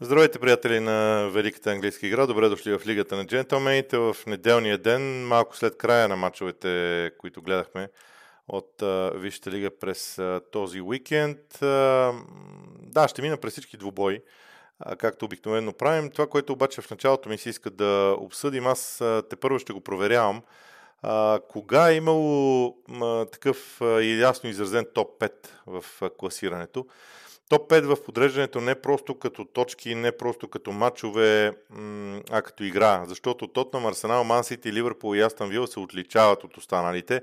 Здравейте, приятели на Великата английска игра. Добре дошли в Лигата на джентълмените в неделния ден, малко след края на мачовете, които гледахме от Висшата лига през този уикенд. Да, ще мина през всички двубои, както обикновено правим. Това, което обаче в началото ми се иска да обсъдим, аз те първо ще го проверявам. А, кога е имало а, такъв а, ясно изразен топ 5 в а, класирането? Топ 5 в подреждането не просто като точки, не просто като матчове, а като игра. Защото Тотнам, Арсенал, Мансити, Ливърпул и Астан Вил се отличават от останалите.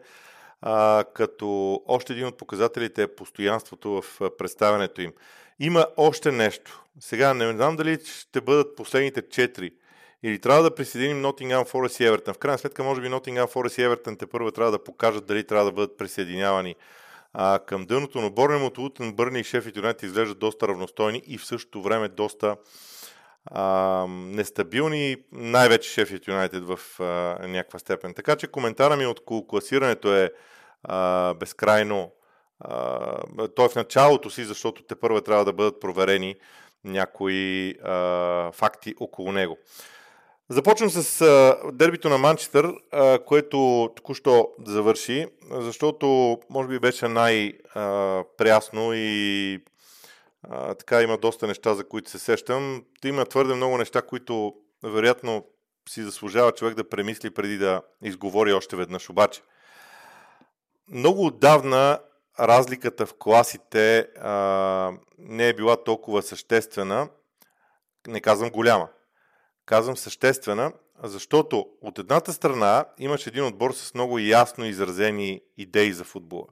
А, като още един от показателите е постоянството в представянето им. Има още нещо. Сега не знам дали ще бъдат последните 4 или трябва да присъединим Nottingham Forest и Everton. В крайна сметка, може би Nottingham Forest и Everton те първо трябва да покажат дали трябва да бъдат присъединявани а, към дъното, но Борнемот, Лутен, Бърни и Шеф Юнайтед изглеждат доста равностойни и в същото време доста а, нестабилни, най-вече Шеф Юнайтед в а, някаква степен. Така че коментара ми от класирането е а, безкрайно а, той е в началото си, защото те първо трябва да бъдат проверени някои а, факти около него. Започвам с а, дербито на Манчестър, а, което току-що завърши, защото може би беше най-прясно и а, така има доста неща, за които се сещам. Има твърде много неща, които вероятно си заслужава човек да премисли преди да изговори още веднъж. Обаче, много отдавна разликата в класите а, не е била толкова съществена, не казвам голяма. Казвам съществена, защото от едната страна имаш един отбор с много ясно изразени идеи за футбола.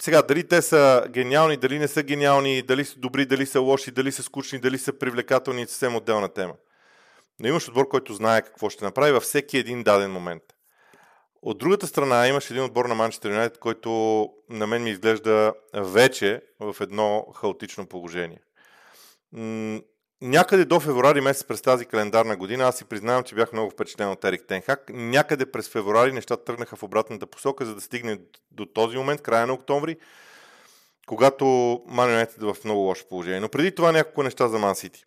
Сега, дали те са гениални, дали не са гениални, дали са добри, дали са лоши, дали са скучни, дали са привлекателни, е съвсем отделна тема. Но имаш отбор, който знае какво ще направи във всеки един даден момент. От другата страна имаш един отбор на Манчестър Юнайтед, който на мен ми изглежда вече в едно хаотично положение. Някъде до февруари месец през тази календарна година, аз си признавам, че бях много впечатлен от Ерик Тенхак. Някъде през февруари нещата тръгнаха в обратната посока, за да стигне до този момент, края на октомври, когато Ман е в много лошо положение. Но преди това няколко неща за Ман Сити.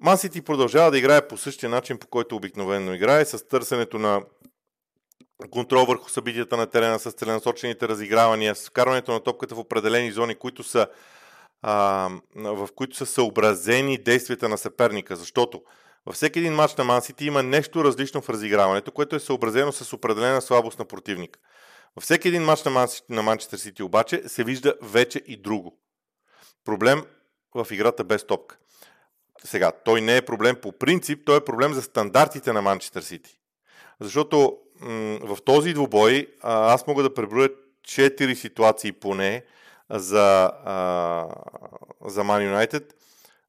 Ман Сити продължава да играе по същия начин, по който обикновено играе, с търсенето на контрол върху събитията на терена, с целенасочените разигравания, с вкарването на топката в определени зони, които са а, в които са съобразени действията на съперника, защото във всеки един матч на Мансити има нещо различно в разиграването, което е съобразено с определена слабост на противника. Във всеки един матч на Манчестър Сити обаче се вижда вече и друго. Проблем в играта без топка. Сега, той не е проблем по принцип, той е проблем за стандартите на Манчестър Сити. Защото м- в този двубой аз мога да преброя 4 ситуации поне, за, а, за Man United.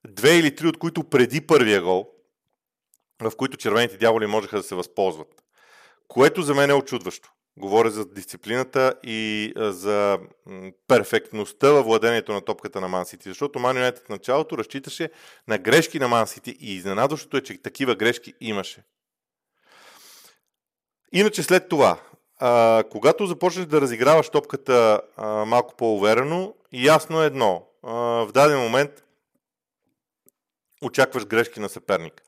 Две или три от които преди първия гол, в които червените дяволи можеха да се възползват. Което за мен е очудващо. Говоря за дисциплината и за перфектността във владението на топката на Мансити. Защото Man United в началото разчиташе на грешки на Мансити и изненадващото е, че такива грешки имаше. Иначе след това, а, когато започнеш да разиграваш топката а, малко по-уверено, ясно е едно. А, в даден момент очакваш грешки на съперник.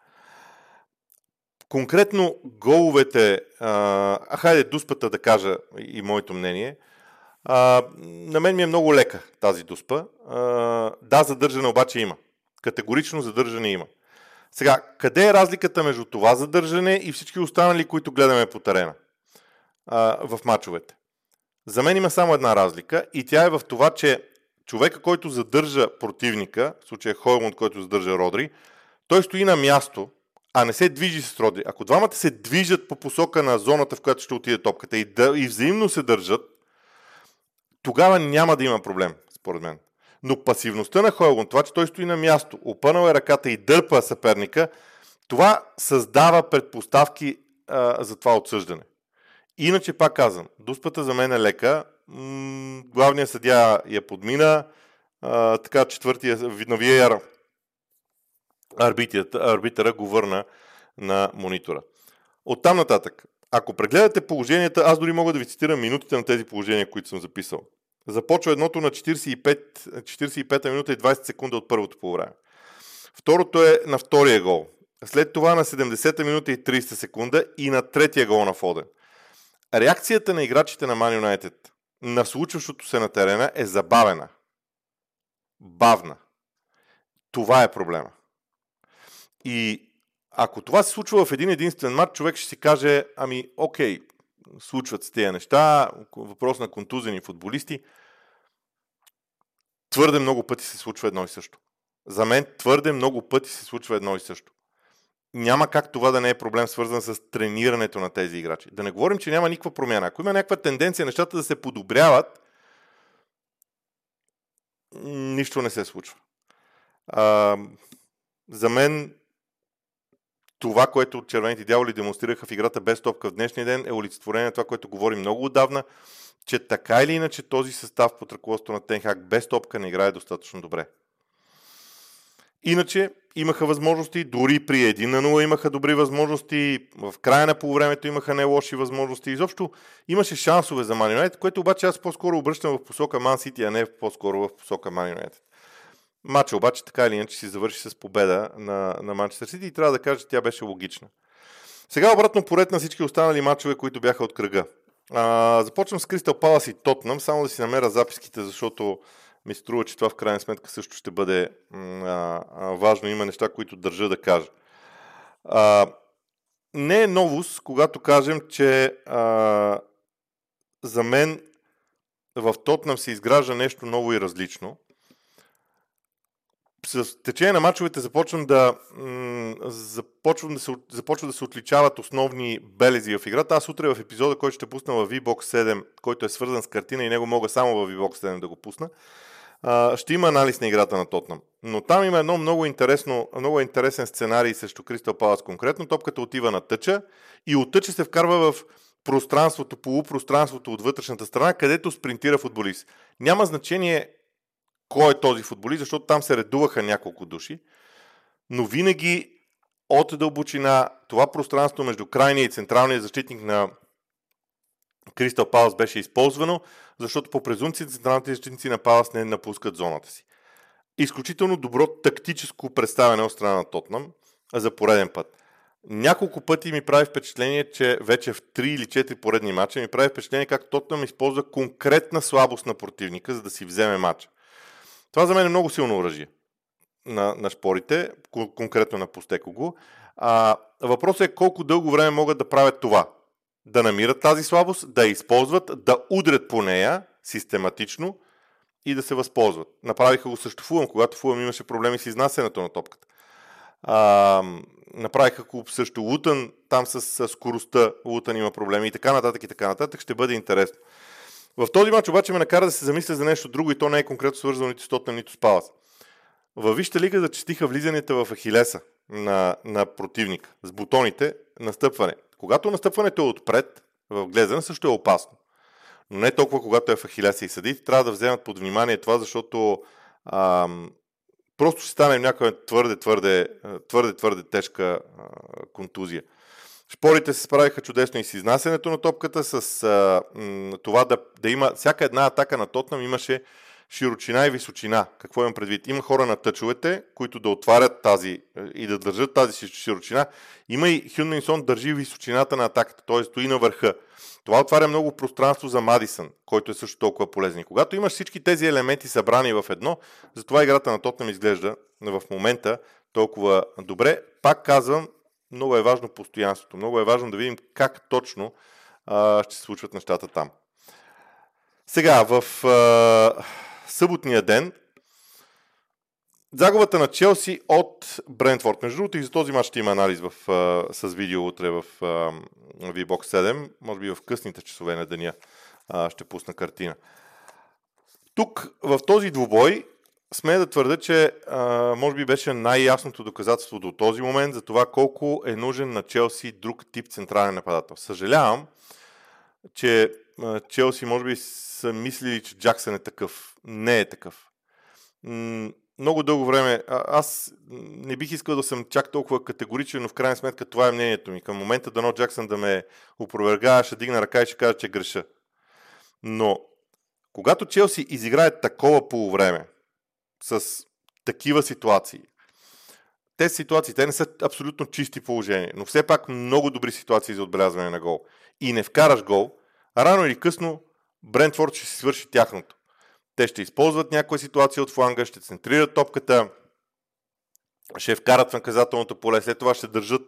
Конкретно головете, а хайде дуспата да кажа и моето мнение, а, на мен ми е много лека тази дуспа. А, да, задържане обаче има. Категорично задържане има. Сега, къде е разликата между това задържане и всички останали, които гледаме по терена? В мачовете. За мен има само една разлика и тя е в това, че човека, който задържа противника, в случая Хойлунд, който задържа Родри, той стои на място, а не се движи с Родри. Ако двамата се движат по посока на зоната, в която ще отиде топката и, да, и взаимно се държат, тогава няма да има проблем, според мен. Но пасивността на Хойлунд, това, че той стои на място, опънал е ръката и дърпа съперника, това създава предпоставки а, за това отсъждане. Иначе пак казвам, дуспата за мен е лека. М- главният съдя я подмина. Така четвъртия на VR арбитъра го върна на монитора. От там нататък, ако прегледате положенията, аз дори мога да ви цитирам минутите на тези положения, които съм записал. Започва едното на 45, 45 минута и 20 секунда от първото по време. Второто е на втория гол. След това на 70-та минута и 30 секунда и на третия гол на Фоден. Реакцията на играчите на Man United на случващото се на терена е забавена. Бавна. Това е проблема. И ако това се случва в един единствен матч, човек ще си каже, ами окей, случват с тези неща, въпрос на контузени футболисти. Твърде много пъти се случва едно и също. За мен твърде много пъти се случва едно и също. Няма как това да не е проблем свързан с тренирането на тези играчи. Да не говорим, че няма никаква промяна. Ако има някаква тенденция нещата да се подобряват, нищо не се случва. А, за мен това, което червените дяволи демонстрираха в играта без топка в днешния ден е олицетворение на това, което говорим много отдавна, че така или иначе този състав под ръководството на Тенхак без топка не играе достатъчно добре. Иначе имаха възможности, дори при 1 на 0 имаха добри възможности, в края на полувремето имаха не лоши възможности. Изобщо имаше шансове за Man United, което обаче аз по-скоро обръщам в посока Man City, а не по-скоро в посока Man United. Матча обаче така или иначе си завърши с победа на, на Манчестър Сити и трябва да кажа, че тя беше логична. Сега обратно поред на всички останали матчове, които бяха от кръга. А, започвам с Кристал Палас и Тотнам, само да си намеря записките, защото ми се струва, че това в крайна сметка също ще бъде а, а, важно. Има неща, които държа да кажа. А, не е новост, когато кажем, че а, за мен в Тотнам се изгражда нещо ново и различно с течение на мачовете започвам да, м- започвам да, се, започвам да се отличават основни белези в играта. Аз утре в епизода, който ще пусна в VBOX 7, който е свързан с картина и него мога само в VBOX 7 да го пусна, а, ще има анализ на играта на Тотнам. Но там има едно много, интересно, много интересен сценарий срещу Кристал Палас конкретно. Топката отива на тъча и от тъча се вкарва в пространството, полупространството от вътрешната страна, където спринтира футболист. Няма значение кой е този футболист, защото там се редуваха няколко души, но винаги от дълбочина това пространство между крайния и централния защитник на Кристал Палас беше използвано, защото по презумция централните защитници на Палас не напускат зоната си. Изключително добро тактическо представяне от страна на Тотнам за пореден път. Няколко пъти ми прави впечатление, че вече в 3 или 4 поредни мача ми прави впечатление как Тотнам използва конкретна слабост на противника, за да си вземе матча. Това за мен е много силно оръжие на, на шпорите, конкретно на Постеко го. А, въпросът е колко дълго време могат да правят това. Да намират тази слабост, да я използват, да удрят по нея систематично и да се възползват. Направиха го също Фулъм, когато Фулъм имаше проблеми с изнасянето на топката. А, направиха го също Лутън, там с, с скоростта Лутън има проблеми и така нататък и така нататък. Ще бъде интересно. В този матч обаче ме накара да се замисля за нещо друго и то не е конкретно свързано нито с Тотнам, нито с Палас. Във Вижте лига зачистиха влизанията в Ахилеса на, на противник с бутоните настъпване. Когато настъпването е отпред, в глезане също е опасно. Но не толкова когато е в Ахилеса и съдите трябва да вземат под внимание това, защото ам, просто ще стане някаква твърде, твърде, твърде, твърде тежка а, контузия. Шпорите се справиха чудесно и с изнасянето на топката, с а, м, това да, да има всяка една атака на Тотнам имаше широчина и височина. Какво имам предвид? Има хора на тъчовете, които да отварят тази и да държат тази широчина. Има и Хюнминсон държи височината на атаката, т.е. стои на върха. Това отваря много пространство за Мадисън, който е също толкова полезен. Когато имаш всички тези елементи събрани в едно, затова играта на Тотнам изглежда в момента толкова добре. Пак казвам, много е важно постоянството. Много е важно да видим как точно а, ще се случват нещата там. Сега, в съботния ден, загубата на Челси от Брентфорд. Между другото и за този матч ще има анализ в, а, с видео утре в а, VBOX 7. Може би в късните часове на деня а, ще пусна картина. Тук, в този двубой, Смея да твърда, че а, може би беше най-ясното доказателство до този момент за това колко е нужен на Челси друг тип централен нападател. Съжалявам, че а, Челси може би са мислили, че Джаксън е такъв. Не е такъв. Много дълго време. А, аз не бих искал да съм чак толкова категоричен, но в крайна сметка това е мнението ми. Към момента дано Джаксън да ме опровергава, ще дигна ръка и ще кажа, че греша. Но когато Челси изиграе такова полувреме, с такива ситуации. те ситуации, те не са абсолютно чисти положения, но все пак много добри ситуации за отбелязване на гол. И не вкараш гол, рано или късно Брентфорд ще си свърши тяхното. Те ще използват някоя ситуация от фланга, ще центрират топката, ще вкарат в наказателното поле, след това ще държат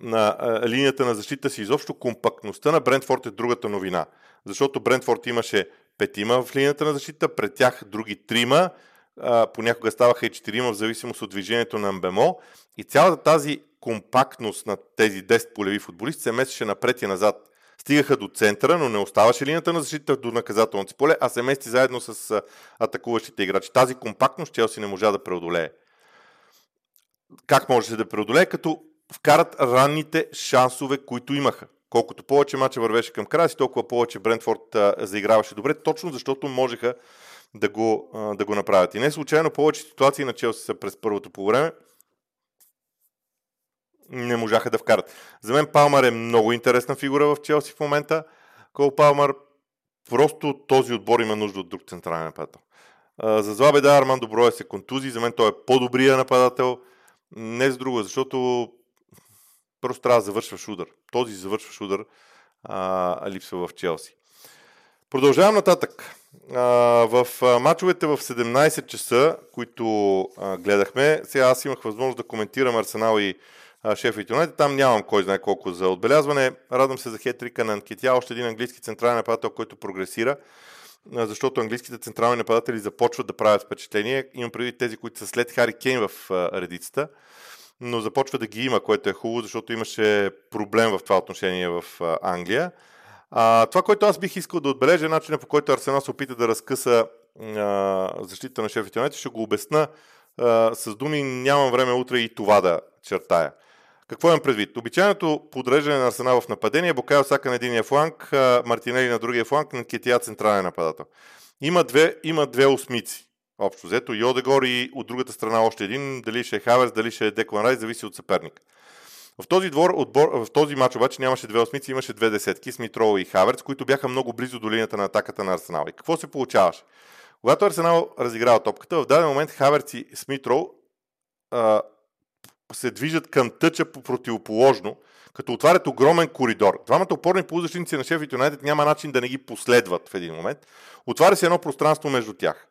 на линията на защита си. Изобщо компактността на Брентфорд е другата новина. Защото Брентфорд имаше петима в линията на защита, пред тях други трима, понякога ставаха и четирима в зависимост от движението на МБМО. И цялата тази компактност на тези 10 полеви футболисти се месеше напред и назад. Стигаха до центъра, но не оставаше линията на защита до наказателното поле, а се мести заедно с атакуващите играчи. Тази компактност Челси не можа да преодолее. Как можеше да преодолее? Като вкарат ранните шансове, които имаха. Колкото повече мача вървеше към края си, толкова повече Брентфорд а, заиграваше добре, точно защото можеха да го, а, да го направят. И не случайно повече ситуации на Челси са през първото по време не можаха да вкарат. За мен Палмар е много интересна фигура в Челси в момента. Кол Палмар просто този отбор има нужда от друг централен нападател. За зла беда Арман Доброя се контузи, за мен той е по-добрия нападател. Не за друго, защото просто трябва да завършваш удар. Този завършваш удар а, липсва в Челси. Продължавам нататък. А, в мачовете в 17 часа, които а, гледахме, сега аз имах възможност да коментирам Арсенал и Шеф Юнайтед. Там нямам кой знае колко за отбелязване. Радвам се за хетрика на Анкетя, още един английски централен нападател, който прогресира защото английските централни нападатели започват да правят впечатление. Имам преди тези, които са след Хари Кейн в редицата, но започва да ги има, което е хубаво, защото имаше проблем в това отношение в Англия. А, това, което аз бих искал да отбележа, е начина по който Арсенал се опита да разкъса а, защита на Шеф Юнайтед. Ще го обясна а, с думи. Нямам време утре и това да чертая. Какво имам предвид? Обичайното подреждане на Арсенал в нападение, Бокайо Сака на единия фланг, Мартинели на другия фланг, на Кетия централен нападател. Има две, има две осмици. Общо взето, Йодегор и от другата страна още един, дали ще е Хаверс, дали ще е Деклан Райс, зависи от съперник. В този, двор, отбор, в този матч обаче нямаше две осмици, имаше две десетки, Смитрово и Хаверц, които бяха много близо до линията на атаката на Арсенал. И какво се получаваше? Когато Арсенал разиграва топката, в даден момент Хаверц и Смитроу се движат към тъча по противоположно, като отварят огромен коридор. Двамата опорни полузащитници на Шеф Юнайтед няма начин да не ги последват в един момент. Отваря се едно пространство между тях.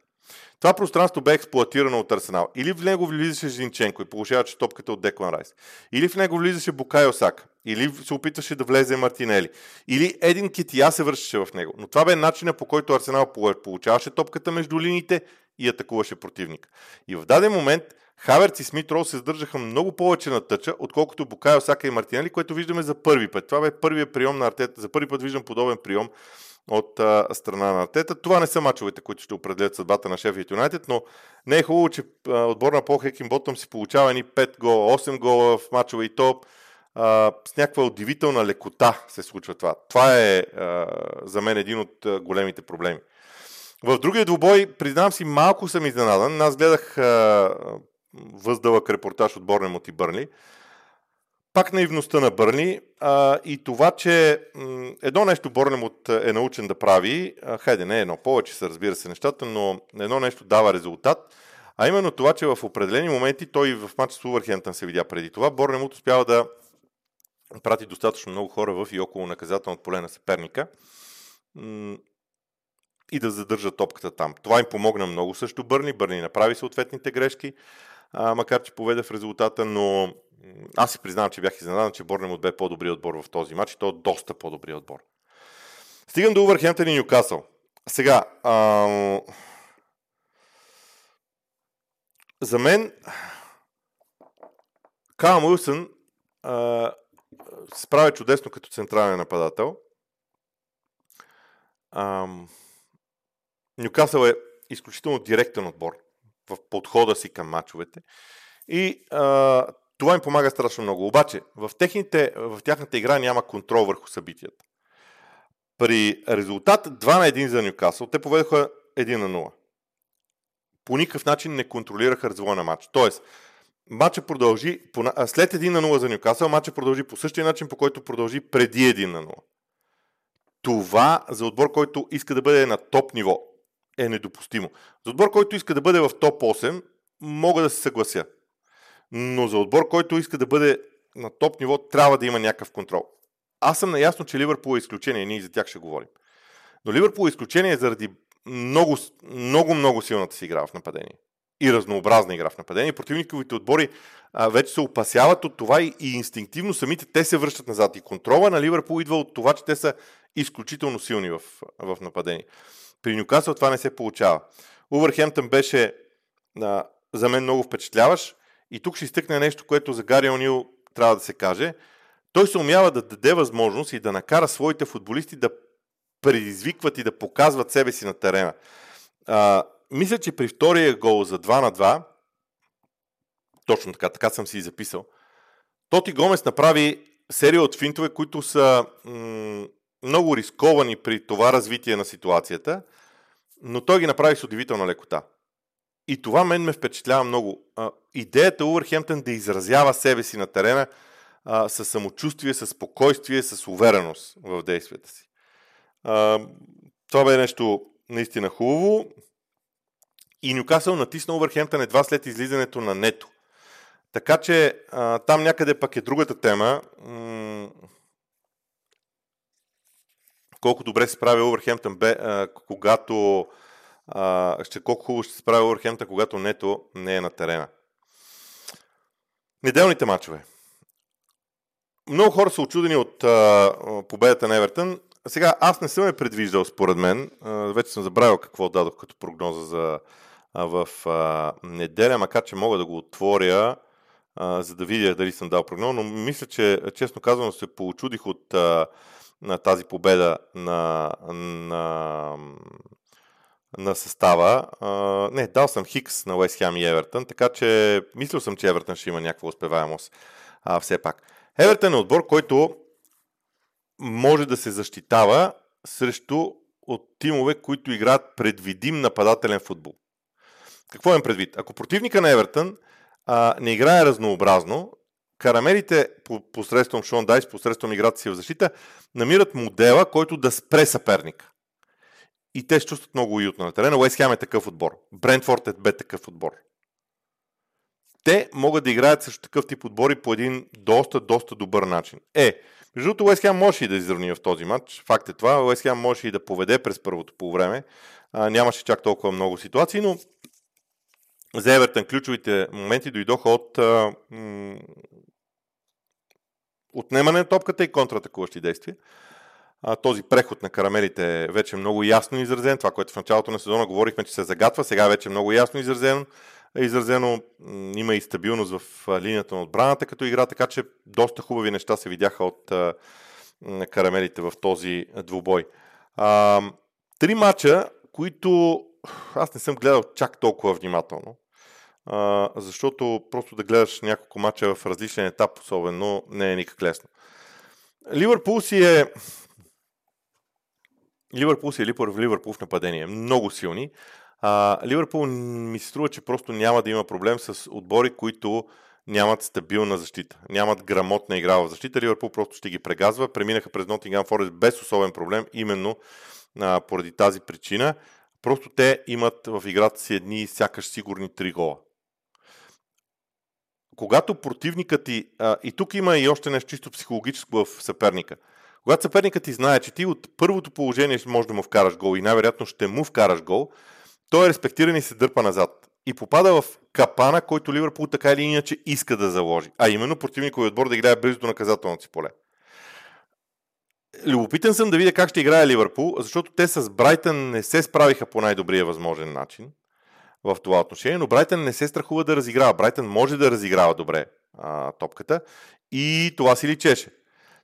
Това пространство бе експлуатирано от Арсенал. Или в него влизаше Зинченко и получаваше топката от Деклан Райс. Или в него влизаше Букай Осак. Или се опитваше да влезе Мартинели. Или един Кития се вършеше в него. Но това бе начина по който Арсенал получаваше топката между линиите и атакуваше противник. И в даден момент Хаверц и Смит Роу се задържаха много повече на тъча, отколкото Букайо Сака и Мартинели, което виждаме за първи път. Това бе първият прием на Артета. За първи път виждам подобен прием от а, страна на Артета. Това не са мачовете, които ще определят съдбата на Шеф Юнайтед, но не е хубаво, че а, отбор на Пол Хекин Ботъм си получава ни 5 гола, 8 гола в мачове и то а, с някаква удивителна лекота се случва това. Това е а, за мен един от а, големите проблеми. В другия двубой, признавам си, малко съм изненадан. Аз гледах а, въздълъг репортаж от Борнемот и Бърни. Пак наивността на Бърни а, и това, че м, едно нещо Борнемот е научен да прави, а, хайде не едно, повече са разбира се нещата, но едно нещо дава резултат, а именно това, че в определени моменти, той в матч с Увърхентън се видя преди това, Борнемот успява да прати достатъчно много хора в и около наказателното поле на съперника и да задържа топката там. Това им помогна много също Бърни. Бърни направи съответните грешки а, макар че поведе в резултата, но аз си признавам, че бях изненадан, че Борнемот бе по-добрият отбор в този матч и то е доста по-добрият отбор. Стигам до Увърхемптън и Ньюкасъл. Сега, а... за мен Каам Уилсън се справя чудесно като централен нападател. Ньюкасъл е изключително директен отбор в подхода си към мачовете. И а, това им помага страшно много. Обаче, в, техните, в тяхната игра няма контрол върху събитията. При резултат 2 на 1 за Нюкасъл, те поведоха 1 на 0. По никакъв начин не контролираха развоя на матч. Тоест, матчът продължи, след 1 на 0 за Нюкасъл, матчът продължи по същия начин, по който продължи преди 1 на 0. Това за отбор, който иска да бъде на топ ниво, е недопустимо. За отбор, който иска да бъде в топ 8, мога да се съглася. Но за отбор, който иска да бъде на топ ниво, трябва да има някакъв контрол. Аз съм наясно, че Ливърпул е изключение, ние за тях ще говорим. Но Ливърпул е изключение заради много, много, много силната си игра в нападение. И разнообразна игра в нападение. Противниковите отбори а, вече се опасяват от това и, и инстинктивно самите те се връщат назад. И контрола на Ливърпул идва от това, че те са изключително силни в, в нападение. При Нюкасъл това не се получава. Увърхемптън беше а, за мен много впечатляващ. И тук ще изтъкне нещо, което за Гари Онил трябва да се каже. Той се умява да даде възможност и да накара своите футболисти да предизвикват и да показват себе си на терена. А, мисля, че при втория гол за 2 на 2, точно така, така съм си и записал, Тоти Гомес направи серия от финтове, които са м- много рисковани при това развитие на ситуацията, но той ги направи с удивителна лекота. И това мен ме впечатлява много. Идеята Увърхемптън да изразява себе си на терена а, с самочувствие, с спокойствие, с увереност в действията си. Това бе нещо наистина хубаво. И Нюкасъл натисна Увърхемптън едва след излизането на Нето. Така че там някъде пък е другата тема. Колко добре се справя Увърхемптън бе, а, когато а, ще колко хубаво ще се справя Увърхемптън, когато Нето не е на терена. Неделните матчове. Много хора са очудени от а, победата на Евертън. Сега, аз не съм я предвиждал, според мен. А, вече съм забравил какво дадох като прогноза за, а, в а, неделя, макар че мога да го отворя, а, за да видя дали съм дал прогноза, но мисля, че честно казано се поучудих от а, на тази победа на, на, на състава. А, не, дал съм Хикс на Уест Хем и Евертън, така че мислил съм, че Евертън ще има някаква успеваемост а, все пак. Евертън е отбор, който може да се защитава срещу от тимове, които играят предвидим нападателен футбол. Какво имам предвид? Ако противника на Евертън а, не играе разнообразно, карамелите посредством Шон Дайс, посредством играта си в защита, намират модела, който да спре съперника. И те се чувстват много уютно на терена. Уест Хем е такъв отбор. Брентфорд е бе такъв отбор. Те могат да играят също такъв тип отбори по един доста, доста добър начин. Е, между другото, Уест Хем може и да изравни в този матч. Факт е това. Уест Хем може и да поведе през първото по време. А, нямаше чак толкова много ситуации, но за Евертън ключовите моменти дойдоха от а, м- отнемане на топката и контратакуващи действия. А, този преход на карамелите е вече много ясно изразен. Това, което в началото на сезона говорихме, че се загатва, сега е вече много ясно изразено. Е изразено има и стабилност в линията на отбраната като игра, така че доста хубави неща се видяха от а, карамелите в този двубой. А, три мача, които аз не съм гледал чак толкова внимателно, защото просто да гледаш няколко мача в различен етап, особено, не е никак лесно. Ливърпул си е Ливърпул си е Липър в Ливърпул в нападение. Много силни. А, Ливърпул ми се струва, че просто няма да има проблем с отбори, които нямат стабилна защита. Нямат грамотна игра в защита. Ливърпул просто ще ги прегазва. Преминаха през Нотингам Форест без особен проблем, именно а, поради тази причина. Просто те имат в играта си едни сякаш сигурни три гола. Когато противникът ти... А, и тук има и още нещо чисто психологическо в съперника – когато съперникът ти знае, че ти от първото положение може да му вкараш гол и най-вероятно ще му вкараш гол, той е респектиран и се дърпа назад. И попада в капана, който Ливърпул така или иначе иска да заложи. А именно противникови отбор да играе близо до наказателното си поле. Любопитен съм да видя как ще играе Ливърпул, защото те с Брайтън не се справиха по най-добрия възможен начин в това отношение, но Брайтън не се страхува да разиграва. Брайтън може да разиграва добре а, топката и това си личеше.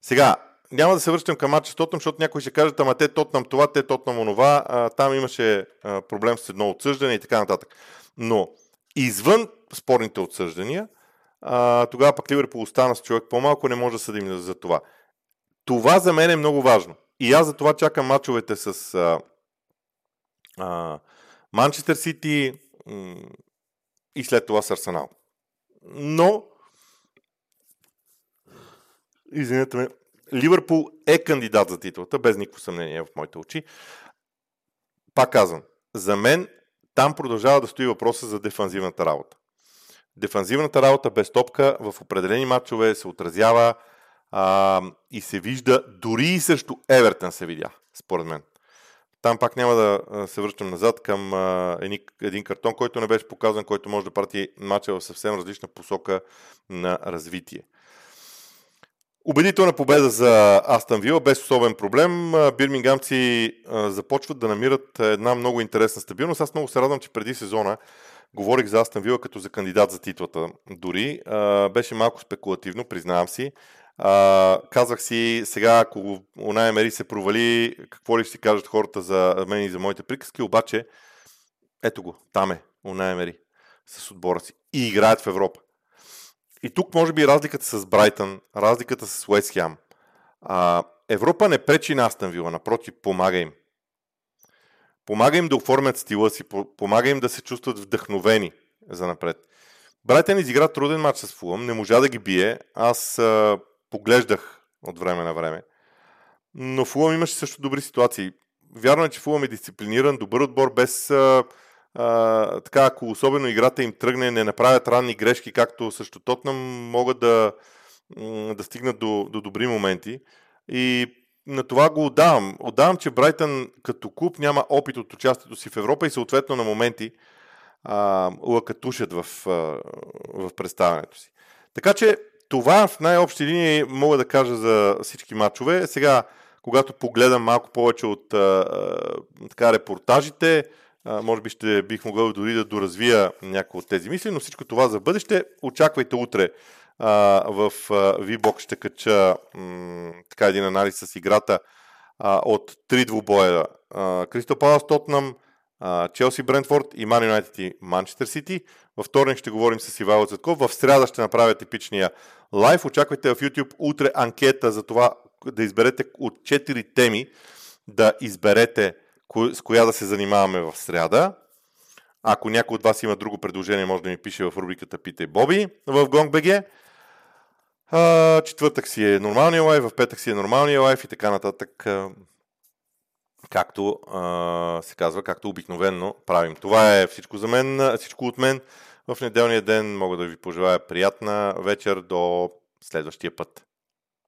Сега, няма да се връщам към матча с Тотнам, защото някой ще кажат, ама те Тотнам това, те Тотнам онова, а, там имаше а, проблем с едно отсъждане и така нататък. Но извън спорните отсъждания, а, тогава пък Ливърпул остана с човек по-малко, не може да съдим за това. Това за мен е много важно. И аз за това чакам мачовете с Манчестър Сити и след това с Арсенал. Но Извинете ме, Ливърпул е кандидат за титлата, без никакво съмнение в моите очи. Пак казвам, за мен там продължава да стои въпроса за дефанзивната работа. Дефанзивната работа без топка в определени матчове се отразява а, и се вижда, дори и срещу Евертън се видя, според мен. Там пак няма да се връщам назад към един картон, който не беше показан, който може да прати матча в съвсем различна посока на развитие. Убедителна победа за Астан Вила, без особен проблем. Бирмингамци започват да намират една много интересна стабилност. Аз много се радвам, че преди сезона говорих за Астан Вила като за кандидат за титлата. Дори беше малко спекулативно, признавам си. А, казах си, сега ако Унай Мери се провали, какво ли ще си кажат хората за мен и за моите приказки, обаче ето го, там е Унай Мери с отбора си и играят в Европа. И тук може би разликата с Брайтън, разликата с Уест Хем. Европа не пречи на Астан Вила, напротив, помага им. Помага им да оформят стила си, помага им да се чувстват вдъхновени за напред. Брайтън изигра труден матч с Фулъм, не можа да ги бие. Аз а, поглеждах от време на време. Но Фулъм имаше също добри ситуации. Вярно е, че Фулъм е дисциплиниран, добър отбор, без а, а, така, ако особено играта им тръгне, не направят ранни грешки, както също Тотнам, могат да, да стигнат до, до добри моменти. И на това го отдавам. Отдавам, че Брайтън като клуб няма опит от участието си в Европа и съответно на моменти а, лъкатушат в, а, в представянето си. Така че това в най-общи линии мога да кажа за всички матчове. Сега, когато погледам малко повече от а, а, така, репортажите, а, може би ще бих могъл дори да доразвия някои от тези мисли, но всичко това за бъдеще. Очаквайте утре а, в а, VBOX ще кача м, така един анализ с играта а, от три двубоя. Кристо Палас Тотнам, Челси Брентфорд и Ман Юнайтед и Манчестър Сити. Във вторник ще говорим с Ивайло Цветков. В среда ще направя типичния лайв. Очаквайте в YouTube утре анкета за това да изберете от 4 теми да изберете с коя да се занимаваме в среда. Ако някой от вас има друго предложение, може да ми пише в рубриката Питай Боби в GongBG. четвъртък си е нормалния лайв, в петък си е нормалния лайв и така нататък. Както а, се казва, както обикновенно правим. Това е всичко за мен, всичко от мен. В неделния ден мога да ви пожелая приятна вечер до следващия път.